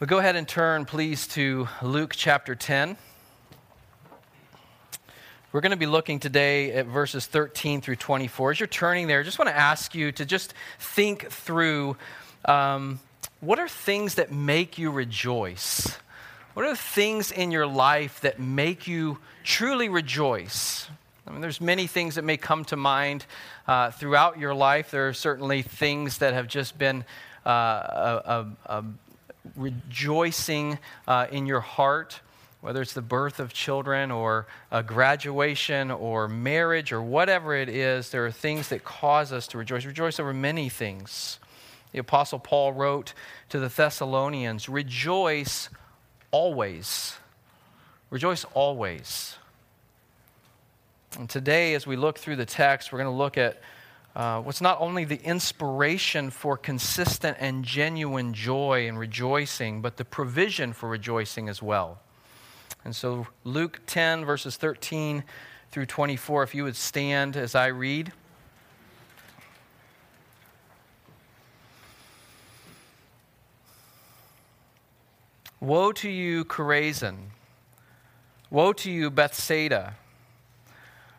But go ahead and turn, please, to Luke chapter 10. We're going to be looking today at verses 13 through 24. As you're turning there, I just want to ask you to just think through um, what are things that make you rejoice? What are the things in your life that make you truly rejoice? I mean, there's many things that may come to mind uh, throughout your life. There are certainly things that have just been uh, a, a, a rejoicing uh, in your heart, whether it's the birth of children or a graduation or marriage or whatever it is, there are things that cause us to rejoice. Rejoice over many things. The Apostle Paul wrote to the Thessalonians Rejoice always. Rejoice always. And today, as we look through the text, we're going to look at uh, what's not only the inspiration for consistent and genuine joy and rejoicing, but the provision for rejoicing as well. And so, Luke 10, verses 13 through 24, if you would stand as I read. Woe to you, Chorazin! Woe to you, Bethsaida!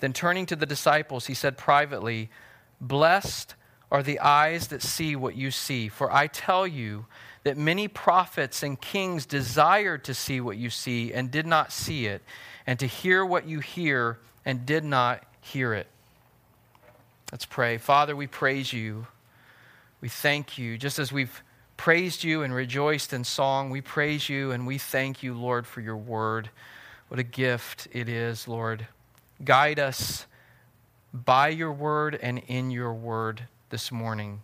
Then turning to the disciples, he said privately, Blessed are the eyes that see what you see. For I tell you that many prophets and kings desired to see what you see and did not see it, and to hear what you hear and did not hear it. Let's pray. Father, we praise you. We thank you. Just as we've praised you and rejoiced in song, we praise you and we thank you, Lord, for your word. What a gift it is, Lord. Guide us by your word and in your word this morning.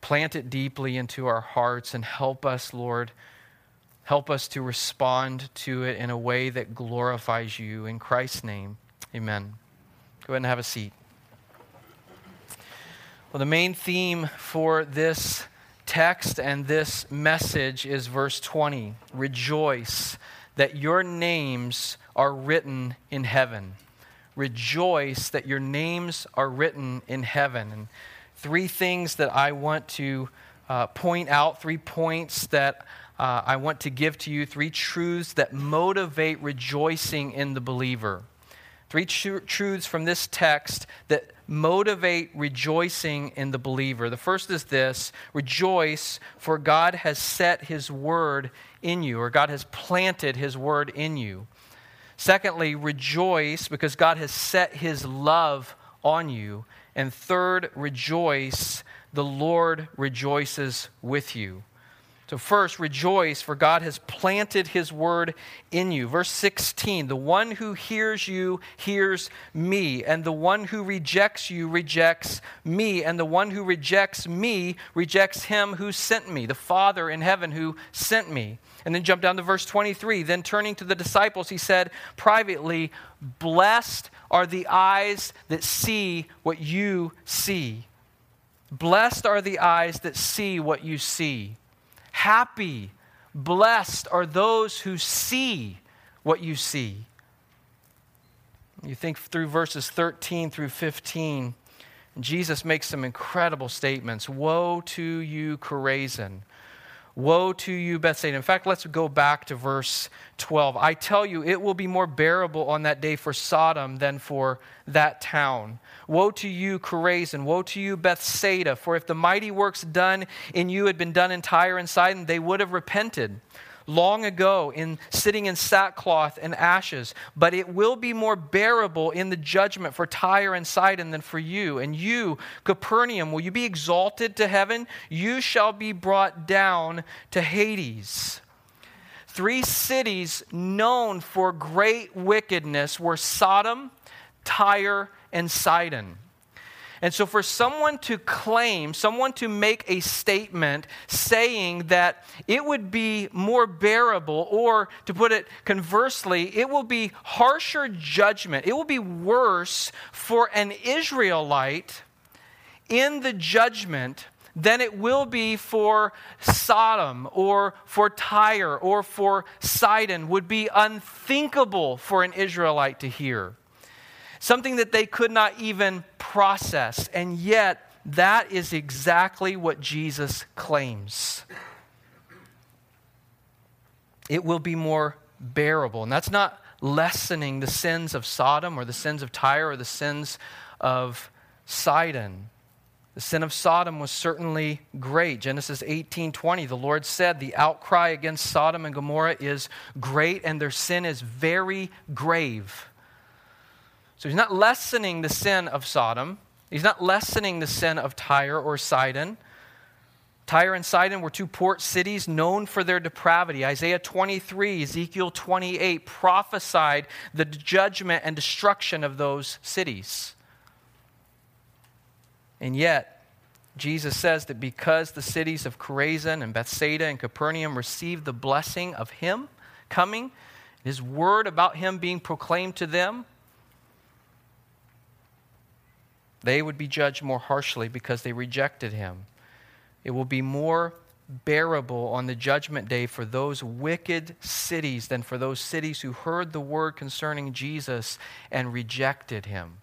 Plant it deeply into our hearts and help us, Lord. Help us to respond to it in a way that glorifies you. In Christ's name, amen. Go ahead and have a seat. Well, the main theme for this text and this message is verse 20 Rejoice that your names are written in heaven. Rejoice that your names are written in heaven. And three things that I want to uh, point out, three points that uh, I want to give to you, three truths that motivate rejoicing in the believer. Three tr- truths from this text that motivate rejoicing in the believer. The first is this rejoice, for God has set his word in you, or God has planted his word in you. Secondly, rejoice because God has set his love on you. And third, rejoice, the Lord rejoices with you. So, first, rejoice, for God has planted his word in you. Verse 16 The one who hears you hears me, and the one who rejects you rejects me, and the one who rejects me rejects him who sent me, the Father in heaven who sent me. And then jump down to verse 23. Then turning to the disciples, he said privately, Blessed are the eyes that see what you see. Blessed are the eyes that see what you see. Happy Blessed are those who see what you see. You think through verses 13 through 15, Jesus makes some incredible statements. Woe to you, Chorazin! Woe to you, Bethsaida. In fact, let's go back to verse 12. I tell you, it will be more bearable on that day for Sodom than for that town. Woe to you, Chorazin. Woe to you, Bethsaida. For if the mighty works done in you had been done in Tyre and Sidon, they would have repented long ago in sitting in sackcloth and ashes, but it will be more bearable in the judgment for Tyre and Sidon than for you. And you, Capernaum, will you be exalted to heaven? You shall be brought down to Hades. Three cities known for great wickedness were Sodom, Tyre, and Sidon. And so, for someone to claim, someone to make a statement saying that it would be more bearable, or to put it conversely, it will be harsher judgment, it will be worse for an Israelite in the judgment than it will be for Sodom or for Tyre or for Sidon, would be unthinkable for an Israelite to hear something that they could not even process. And yet, that is exactly what Jesus claims. It will be more bearable. And that's not lessening the sins of Sodom or the sins of Tyre or the sins of Sidon. The sin of Sodom was certainly great. Genesis 18:20, the Lord said, "The outcry against Sodom and Gomorrah is great and their sin is very grave." So he's not lessening the sin of Sodom. He's not lessening the sin of Tyre or Sidon. Tyre and Sidon were two port cities known for their depravity. Isaiah 23, Ezekiel 28 prophesied the judgment and destruction of those cities. And yet, Jesus says that because the cities of Chorazin and Bethsaida and Capernaum received the blessing of Him coming, His word about Him being proclaimed to them, they would be judged more harshly because they rejected him. It will be more bearable on the judgment day for those wicked cities than for those cities who heard the word concerning Jesus and rejected him.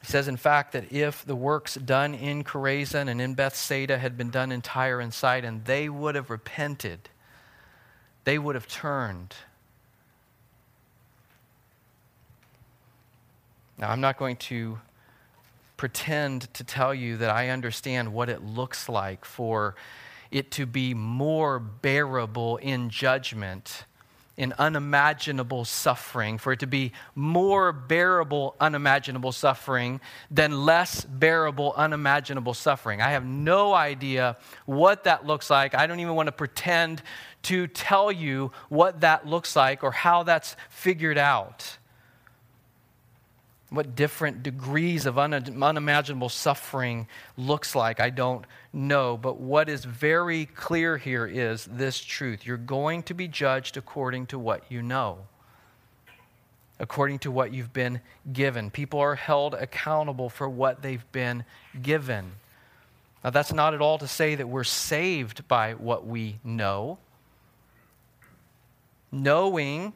He says, in fact, that if the works done in Chorazin and in Bethsaida had been done in Tyre and Sidon, they would have repented. They would have turned. Now, I'm not going to pretend to tell you that I understand what it looks like for it to be more bearable in judgment, in unimaginable suffering, for it to be more bearable, unimaginable suffering than less bearable, unimaginable suffering. I have no idea what that looks like. I don't even want to pretend to tell you what that looks like or how that's figured out what different degrees of unimaginable suffering looks like, I don't know. But what is very clear here is this truth you're going to be judged according to what you know, according to what you've been given. People are held accountable for what they've been given. Now, that's not at all to say that we're saved by what we know. Knowing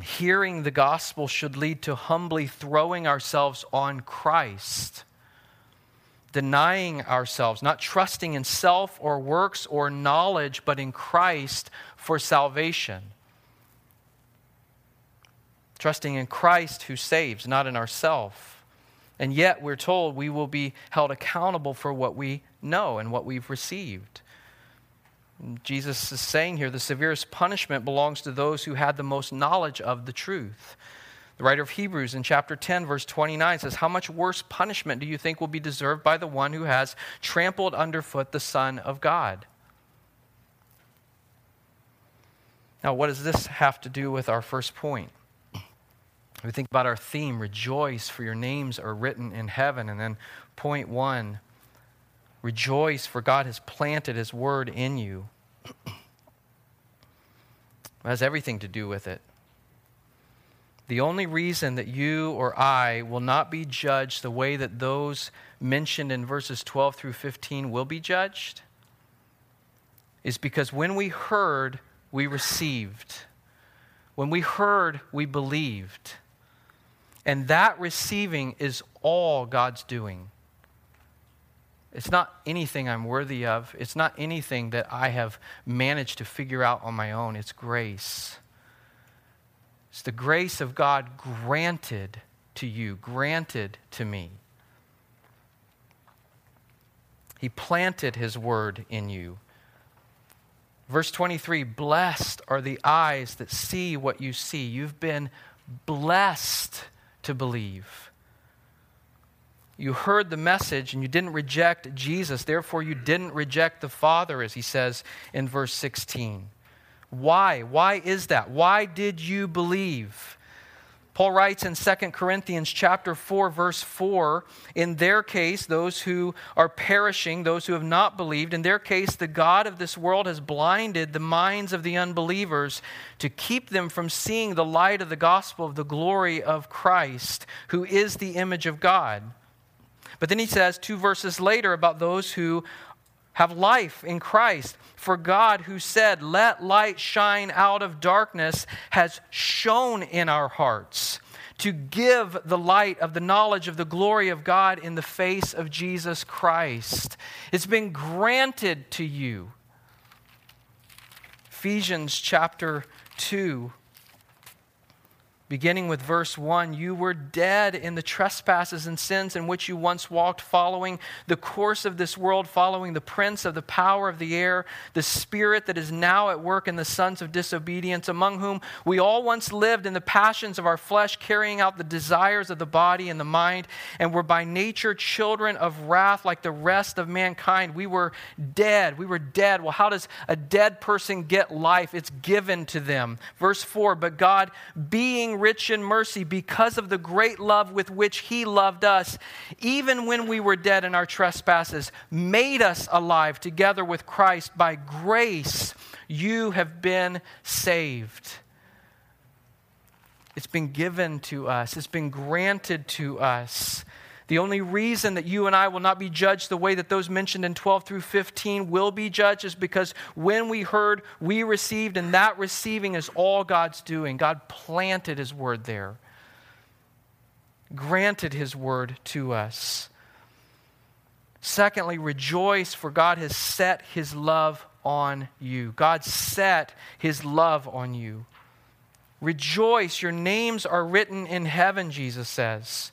hearing the gospel should lead to humbly throwing ourselves on Christ, denying ourselves, not trusting in self or works or knowledge, but in Christ for salvation. Trusting in Christ who saves, not in ourselves. And yet, we're told we will be held accountable for what we know and what we've received. Jesus is saying here the severest punishment belongs to those who had the most knowledge of the truth. The writer of Hebrews in chapter 10, verse 29 says, How much worse punishment do you think will be deserved by the one who has trampled underfoot the Son of God? Now, what does this have to do with our first point? We think about our theme, rejoice, for your names are written in heaven. And then point one, Rejoice, for God has planted His word in you. it has everything to do with it. The only reason that you or I will not be judged the way that those mentioned in verses 12 through 15 will be judged is because when we heard, we received. When we heard, we believed. And that receiving is all God's doing. It's not anything I'm worthy of. It's not anything that I have managed to figure out on my own. It's grace. It's the grace of God granted to you, granted to me. He planted His word in you. Verse 23 Blessed are the eyes that see what you see. You've been blessed to believe. You heard the message and you didn't reject Jesus. Therefore, you didn't reject the Father, as he says in verse 16. Why? Why is that? Why did you believe? Paul writes in 2 Corinthians chapter 4 verse 4, in their case those who are perishing, those who have not believed, in their case the god of this world has blinded the minds of the unbelievers to keep them from seeing the light of the gospel of the glory of Christ, who is the image of God. But then he says two verses later about those who have life in Christ. For God, who said, Let light shine out of darkness, has shone in our hearts to give the light of the knowledge of the glory of God in the face of Jesus Christ. It's been granted to you. Ephesians chapter 2 Beginning with verse 1, you were dead in the trespasses and sins in which you once walked, following the course of this world, following the prince of the power of the air, the spirit that is now at work in the sons of disobedience, among whom we all once lived in the passions of our flesh, carrying out the desires of the body and the mind, and were by nature children of wrath like the rest of mankind. We were dead. We were dead. Well, how does a dead person get life? It's given to them. Verse 4 But God, being rich in mercy because of the great love with which He loved us, even when we were dead in our trespasses, made us alive together with Christ. By grace, you have been saved. It's been given to us, it's been granted to us. The only reason that you and I will not be judged the way that those mentioned in 12 through 15 will be judged is because when we heard, we received, and that receiving is all God's doing. God planted His word there, granted His word to us. Secondly, rejoice, for God has set His love on you. God set His love on you. Rejoice, your names are written in heaven, Jesus says.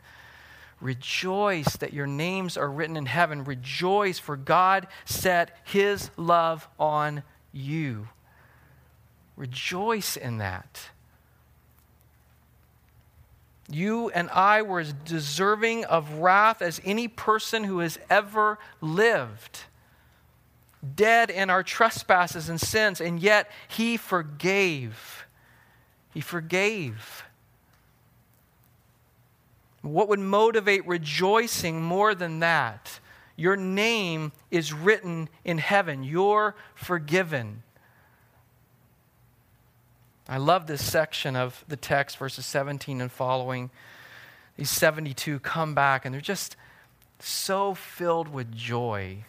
Rejoice that your names are written in heaven. Rejoice, for God set his love on you. Rejoice in that. You and I were as deserving of wrath as any person who has ever lived, dead in our trespasses and sins, and yet he forgave. He forgave. What would motivate rejoicing more than that? Your name is written in heaven. You're forgiven. I love this section of the text, verses 17 and following. These 72 come back and they're just so filled with joy.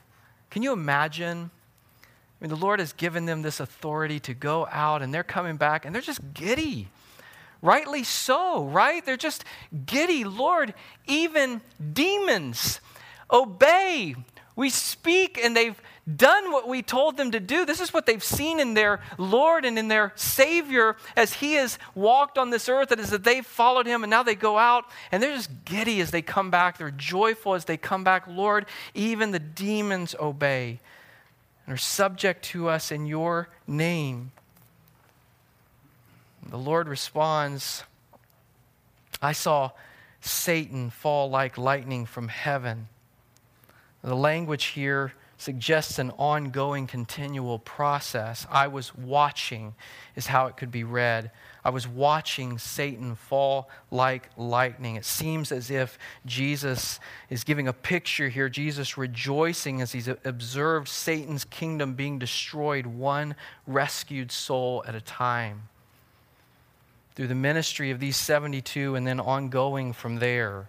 Can you imagine? I mean, the Lord has given them this authority to go out and they're coming back and they're just giddy. Rightly so, right? They're just giddy. Lord, even demons obey. We speak and they've done what we told them to do. This is what they've seen in their Lord and in their Savior as He has walked on this earth. It is that they've followed Him and now they go out and they're just giddy as they come back. They're joyful as they come back. Lord, even the demons obey and are subject to us in your name. The Lord responds, I saw Satan fall like lightning from heaven. The language here suggests an ongoing, continual process. I was watching, is how it could be read. I was watching Satan fall like lightning. It seems as if Jesus is giving a picture here, Jesus rejoicing as he's observed Satan's kingdom being destroyed, one rescued soul at a time. Through the ministry of these 72 and then ongoing from there.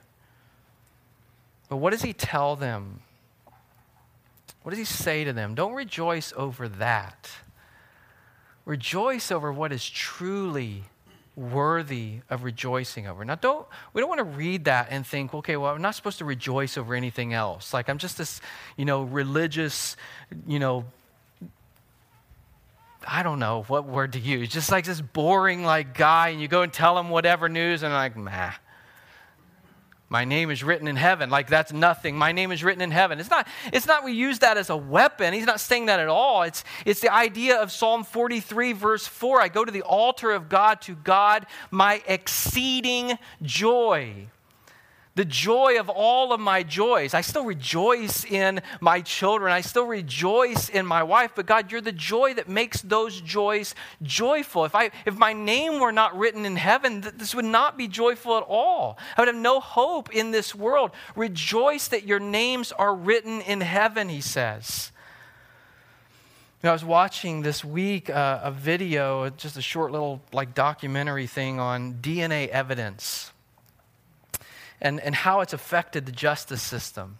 But what does he tell them? What does he say to them? Don't rejoice over that. Rejoice over what is truly worthy of rejoicing over. Now, don't we don't want to read that and think, okay, well, I'm not supposed to rejoice over anything else. Like I'm just this, you know, religious, you know, I don't know what word to use. Just like this boring like guy, and you go and tell him whatever news, and I'm like, nah. My name is written in heaven. Like that's nothing. My name is written in heaven. It's not, it's not we use that as a weapon. He's not saying that at all. It's, it's the idea of Psalm 43, verse 4. I go to the altar of God, to God, my exceeding joy the joy of all of my joys. I still rejoice in my children. I still rejoice in my wife, but God, you're the joy that makes those joys joyful. If, I, if my name were not written in heaven, this would not be joyful at all. I would have no hope in this world. Rejoice that your names are written in heaven, he says. You know, I was watching this week uh, a video, just a short little like documentary thing on DNA evidence and, and how it's affected the justice system.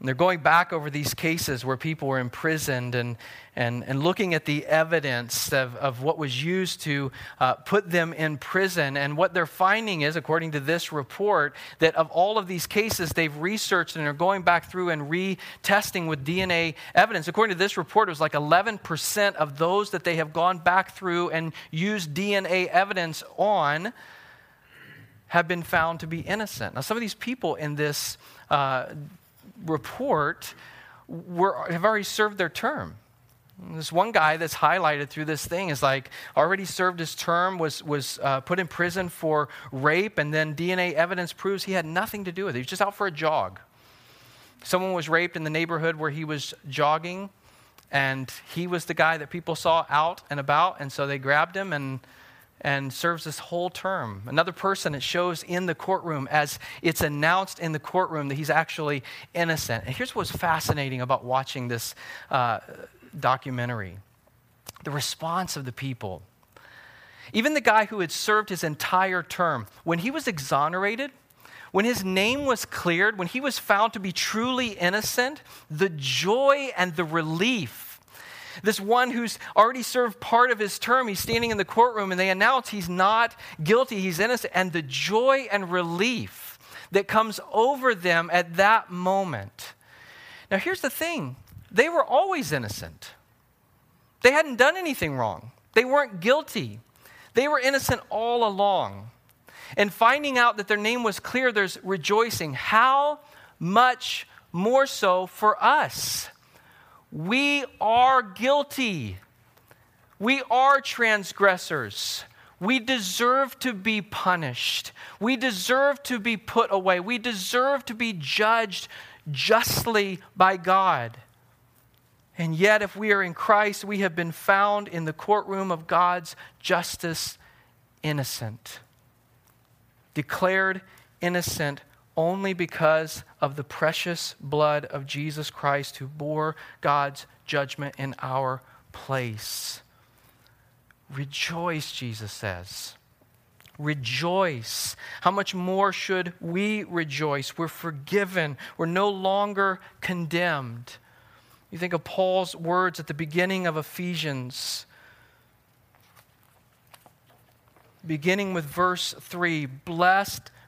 And they're going back over these cases where people were imprisoned and, and, and looking at the evidence of, of what was used to uh, put them in prison. And what they're finding is, according to this report, that of all of these cases they've researched and are going back through and retesting with DNA evidence. According to this report, it was like 11% of those that they have gone back through and used DNA evidence on have been found to be innocent. Now, some of these people in this uh, report were, have already served their term. This one guy that's highlighted through this thing is like already served his term, was, was uh, put in prison for rape, and then DNA evidence proves he had nothing to do with it. He was just out for a jog. Someone was raped in the neighborhood where he was jogging, and he was the guy that people saw out and about, and so they grabbed him and and serves this whole term. Another person it shows in the courtroom as it's announced in the courtroom that he's actually innocent. And here's what's fascinating about watching this uh, documentary the response of the people. Even the guy who had served his entire term, when he was exonerated, when his name was cleared, when he was found to be truly innocent, the joy and the relief this one who's already served part of his term, he's standing in the courtroom and they announce he's not guilty, he's innocent. And the joy and relief that comes over them at that moment. Now, here's the thing they were always innocent, they hadn't done anything wrong, they weren't guilty, they were innocent all along. And finding out that their name was clear, there's rejoicing. How much more so for us? We are guilty. We are transgressors. We deserve to be punished. We deserve to be put away. We deserve to be judged justly by God. And yet, if we are in Christ, we have been found in the courtroom of God's justice innocent, declared innocent only because of the precious blood of Jesus Christ who bore God's judgment in our place. Rejoice, Jesus says. Rejoice. How much more should we rejoice? We're forgiven. We're no longer condemned. You think of Paul's words at the beginning of Ephesians, beginning with verse 3 Blessed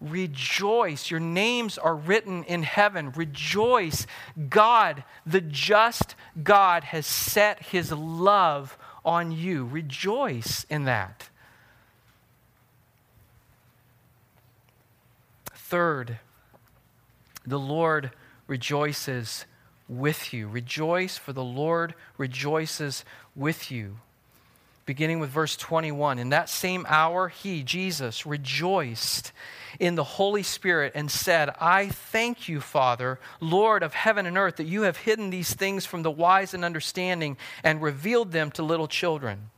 Rejoice. Your names are written in heaven. Rejoice. God, the just God, has set his love on you. Rejoice in that. Third, the Lord rejoices with you. Rejoice, for the Lord rejoices with you. Beginning with verse 21. In that same hour, he, Jesus, rejoiced in the Holy Spirit and said, I thank you, Father, Lord of heaven and earth, that you have hidden these things from the wise and understanding and revealed them to little children.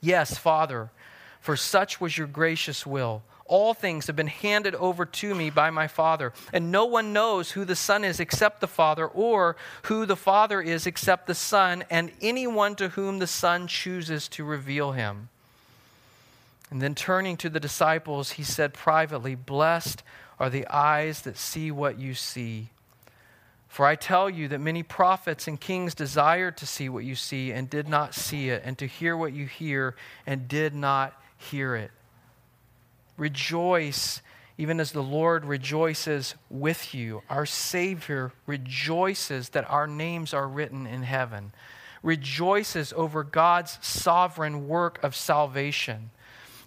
Yes, Father, for such was your gracious will. All things have been handed over to me by my Father, and no one knows who the Son is except the Father, or who the Father is except the Son, and anyone to whom the Son chooses to reveal him. And then turning to the disciples, he said privately, Blessed are the eyes that see what you see. For I tell you that many prophets and kings desired to see what you see and did not see it, and to hear what you hear and did not hear it. Rejoice, even as the Lord rejoices with you. Our Savior rejoices that our names are written in heaven, rejoices over God's sovereign work of salvation.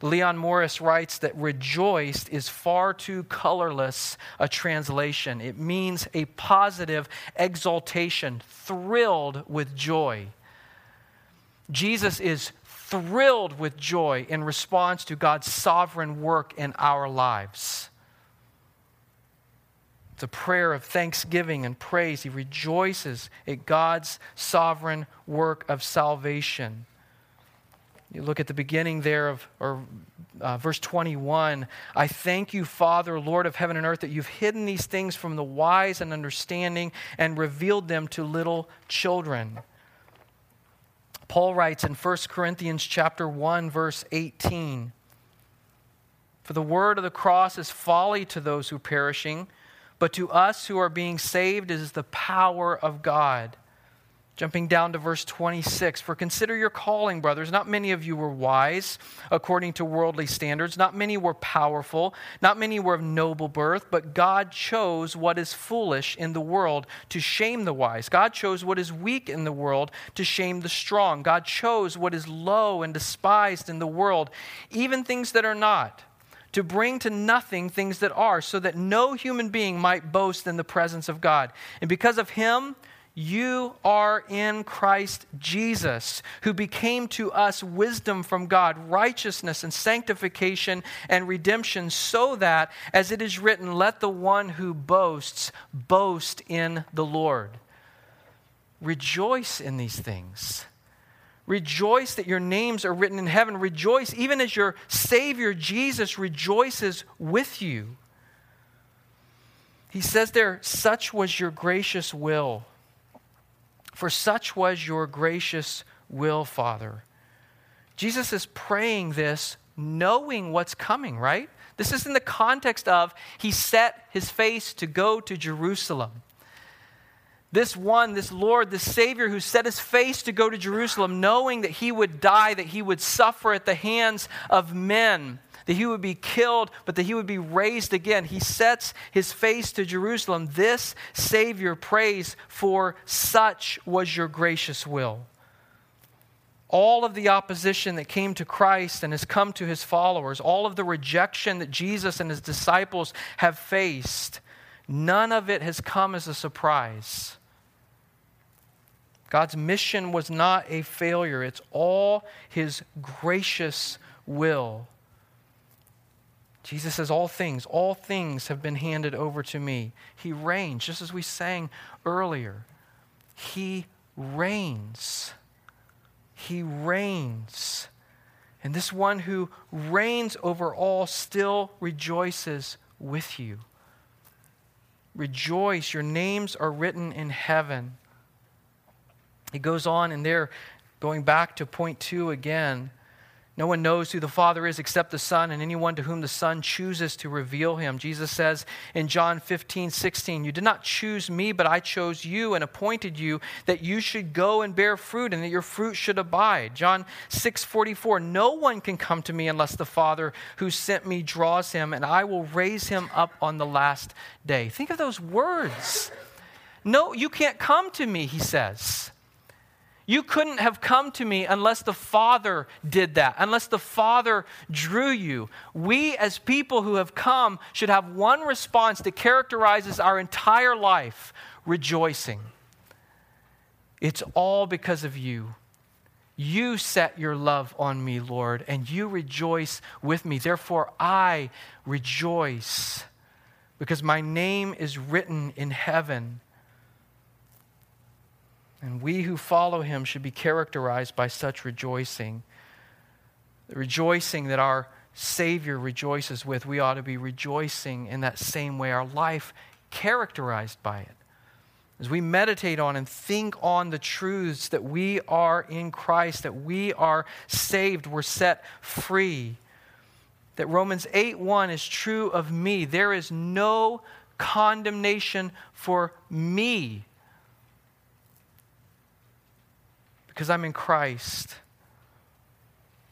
Leon Morris writes that rejoiced is far too colorless a translation. It means a positive exaltation, thrilled with joy. Jesus is thrilled with joy in response to God's sovereign work in our lives. It's a prayer of thanksgiving and praise. He rejoices at God's sovereign work of salvation. You look at the beginning there of, or uh, verse 21. I thank you, Father, Lord of heaven and earth, that you've hidden these things from the wise and understanding and revealed them to little children. Paul writes in 1 Corinthians chapter 1 verse 18 For the word of the cross is folly to those who are perishing but to us who are being saved is the power of God Jumping down to verse 26 For consider your calling, brothers. Not many of you were wise according to worldly standards. Not many were powerful. Not many were of noble birth. But God chose what is foolish in the world to shame the wise. God chose what is weak in the world to shame the strong. God chose what is low and despised in the world, even things that are not to bring to nothing things that are, so that no human being might boast in the presence of God. And because of him, you are in Christ Jesus, who became to us wisdom from God, righteousness and sanctification and redemption, so that, as it is written, let the one who boasts boast in the Lord. Rejoice in these things. Rejoice that your names are written in heaven. Rejoice even as your Savior Jesus rejoices with you. He says there, such was your gracious will for such was your gracious will, Father. Jesus is praying this knowing what's coming, right? This is in the context of he set his face to go to Jerusalem. This one, this Lord, this Savior who set his face to go to Jerusalem, knowing that he would die, that he would suffer at the hands of men that he would be killed, but that he would be raised again. He sets his face to Jerusalem. This Savior prays for such was your gracious will. all of the opposition that came to Christ and has come to his followers, all of the rejection that Jesus and his disciples have faced, none of it has come as a surprise. God's mission was not a failure, it's all his gracious will. Jesus says, All things, all things have been handed over to me. He reigns, just as we sang earlier. He reigns. He reigns. And this one who reigns over all still rejoices with you. Rejoice, your names are written in heaven. He goes on, and there, going back to point two again, no one knows who the Father is except the Son, and anyone to whom the Son chooses to reveal him. Jesus says in John 15, 16, You did not choose me, but I chose you and appointed you that you should go and bear fruit, and that your fruit should abide. John 6, 44, No one can come to me unless the Father who sent me draws him, and I will raise him up on the last day. Think of those words. No, you can't come to me, he says. You couldn't have come to me unless the Father did that, unless the Father drew you. We, as people who have come, should have one response that characterizes our entire life rejoicing. It's all because of you. You set your love on me, Lord, and you rejoice with me. Therefore, I rejoice because my name is written in heaven. And we who follow him should be characterized by such rejoicing. The rejoicing that our Savior rejoices with, we ought to be rejoicing in that same way. Our life characterized by it. As we meditate on and think on the truths that we are in Christ, that we are saved, we're set free, that Romans 8 1 is true of me. There is no condemnation for me because I'm in Christ.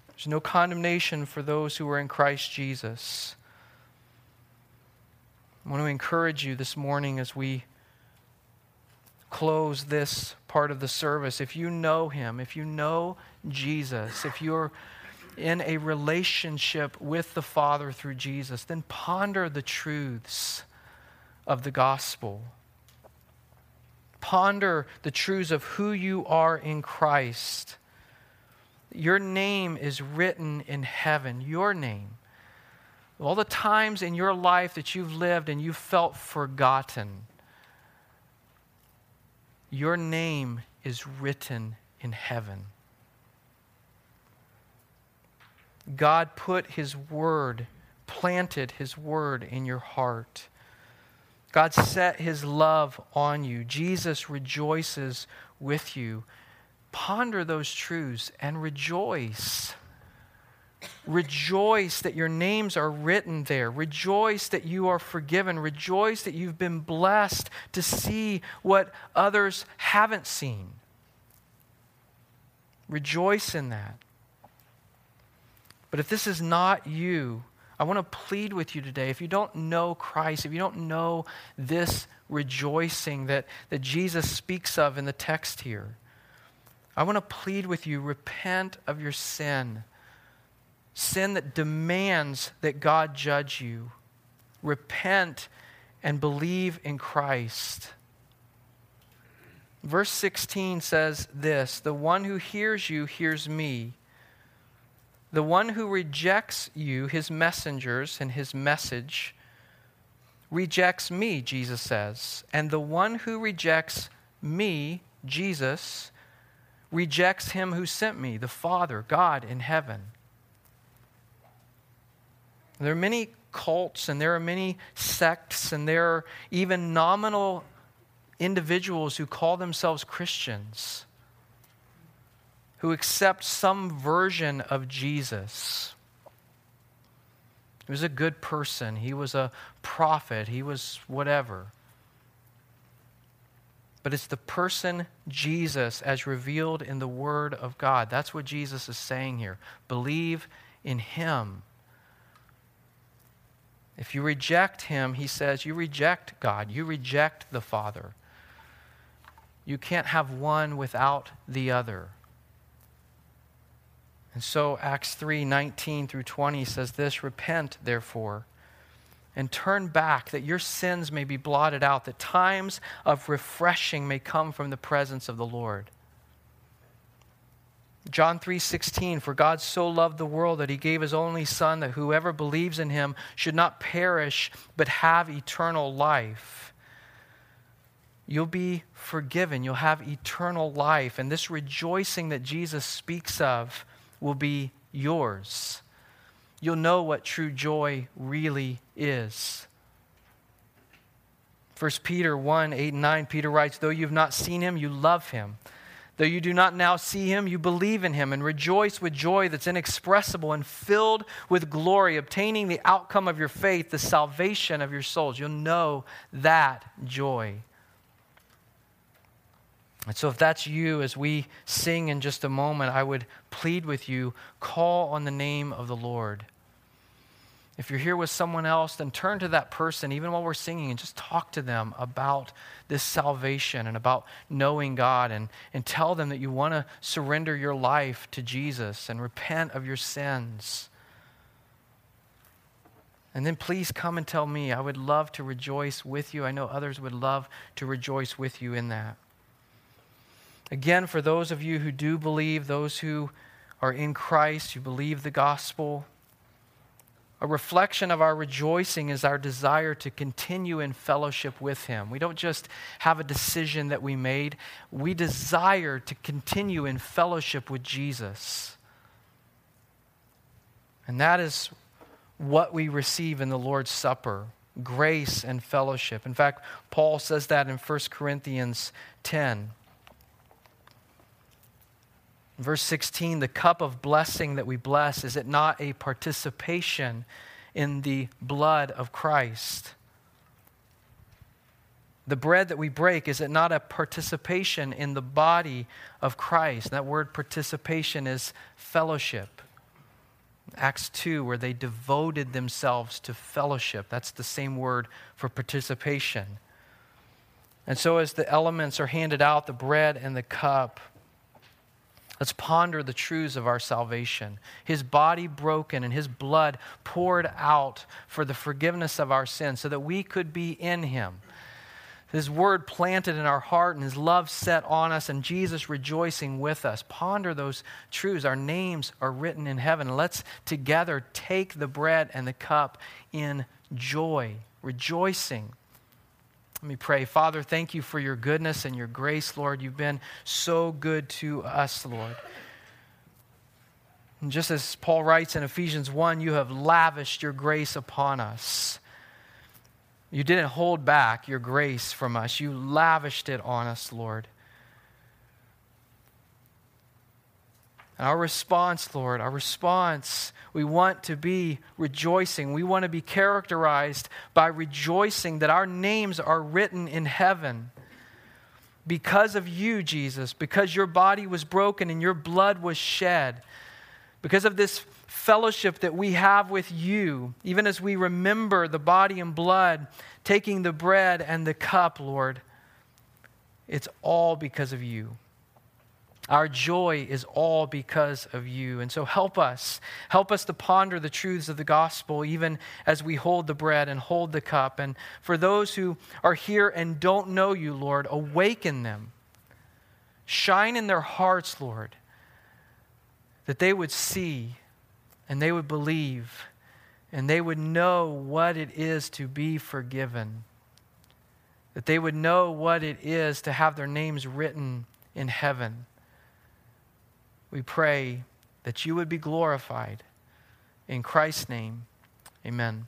There's no condemnation for those who are in Christ Jesus. I want to encourage you this morning as we close this part of the service. If you know Him, if you know Jesus, if you're in a relationship with the Father through Jesus, then ponder the truths of the gospel. Ponder the truths of who you are in Christ. Your name is written in heaven, your name. All the times in your life that you've lived and you felt forgotten, your name is written in heaven. God put His word, planted His word in your heart. God set his love on you. Jesus rejoices with you. Ponder those truths and rejoice. Rejoice that your names are written there. Rejoice that you are forgiven. Rejoice that you've been blessed to see what others haven't seen. Rejoice in that. But if this is not you, I want to plead with you today. If you don't know Christ, if you don't know this rejoicing that, that Jesus speaks of in the text here, I want to plead with you repent of your sin. Sin that demands that God judge you. Repent and believe in Christ. Verse 16 says this The one who hears you hears me. The one who rejects you, his messengers, and his message, rejects me, Jesus says. And the one who rejects me, Jesus, rejects him who sent me, the Father, God in heaven. There are many cults and there are many sects and there are even nominal individuals who call themselves Christians who accept some version of Jesus. He was a good person, he was a prophet, he was whatever. But it's the person Jesus as revealed in the Word of God. That's what Jesus is saying here. Believe in Him. If you reject Him, He says, you reject God, you reject the Father. You can't have one without the other. And so Acts 3 19 through 20 says this Repent, therefore, and turn back, that your sins may be blotted out, that times of refreshing may come from the presence of the Lord. John 3:16 For God so loved the world that he gave his only son that whoever believes in him should not perish but have eternal life. You'll be forgiven. You'll have eternal life and this rejoicing that Jesus speaks of will be yours. You'll know what true joy really is. 1 Peter 1 8 and 9, Peter writes, Though you've not seen him, you love him. Though you do not now see him, you believe in him and rejoice with joy that's inexpressible and filled with glory, obtaining the outcome of your faith, the salvation of your souls. You'll know that joy. And so, if that's you, as we sing in just a moment, I would plead with you call on the name of the Lord. If you're here with someone else, then turn to that person, even while we're singing, and just talk to them about this salvation and about knowing God, and, and tell them that you want to surrender your life to Jesus and repent of your sins. And then please come and tell me. I would love to rejoice with you. I know others would love to rejoice with you in that. Again, for those of you who do believe, those who are in Christ, you believe the gospel, a reflection of our rejoicing is our desire to continue in fellowship with Him. We don't just have a decision that we made, we desire to continue in fellowship with Jesus. And that is what we receive in the Lord's Supper grace and fellowship. In fact, Paul says that in 1 Corinthians 10. Verse 16, the cup of blessing that we bless, is it not a participation in the blood of Christ? The bread that we break, is it not a participation in the body of Christ? That word participation is fellowship. Acts 2, where they devoted themselves to fellowship. That's the same word for participation. And so, as the elements are handed out, the bread and the cup, Let's ponder the truths of our salvation. His body broken and his blood poured out for the forgiveness of our sins so that we could be in him. His word planted in our heart and his love set on us, and Jesus rejoicing with us. Ponder those truths. Our names are written in heaven. Let's together take the bread and the cup in joy, rejoicing let me pray. Father, thank you for your goodness and your grace, Lord. You've been so good to us, Lord. And just as Paul writes in Ephesians 1, you have lavished your grace upon us. You didn't hold back your grace from us, you lavished it on us, Lord. And our response, Lord, our response, we want to be rejoicing. We want to be characterized by rejoicing that our names are written in heaven. Because of you, Jesus, because your body was broken and your blood was shed, because of this fellowship that we have with you, even as we remember the body and blood, taking the bread and the cup, Lord, it's all because of you. Our joy is all because of you. And so help us. Help us to ponder the truths of the gospel even as we hold the bread and hold the cup. And for those who are here and don't know you, Lord, awaken them. Shine in their hearts, Lord, that they would see and they would believe and they would know what it is to be forgiven. That they would know what it is to have their names written in heaven we pray that you would be glorified. In Christ's name, amen.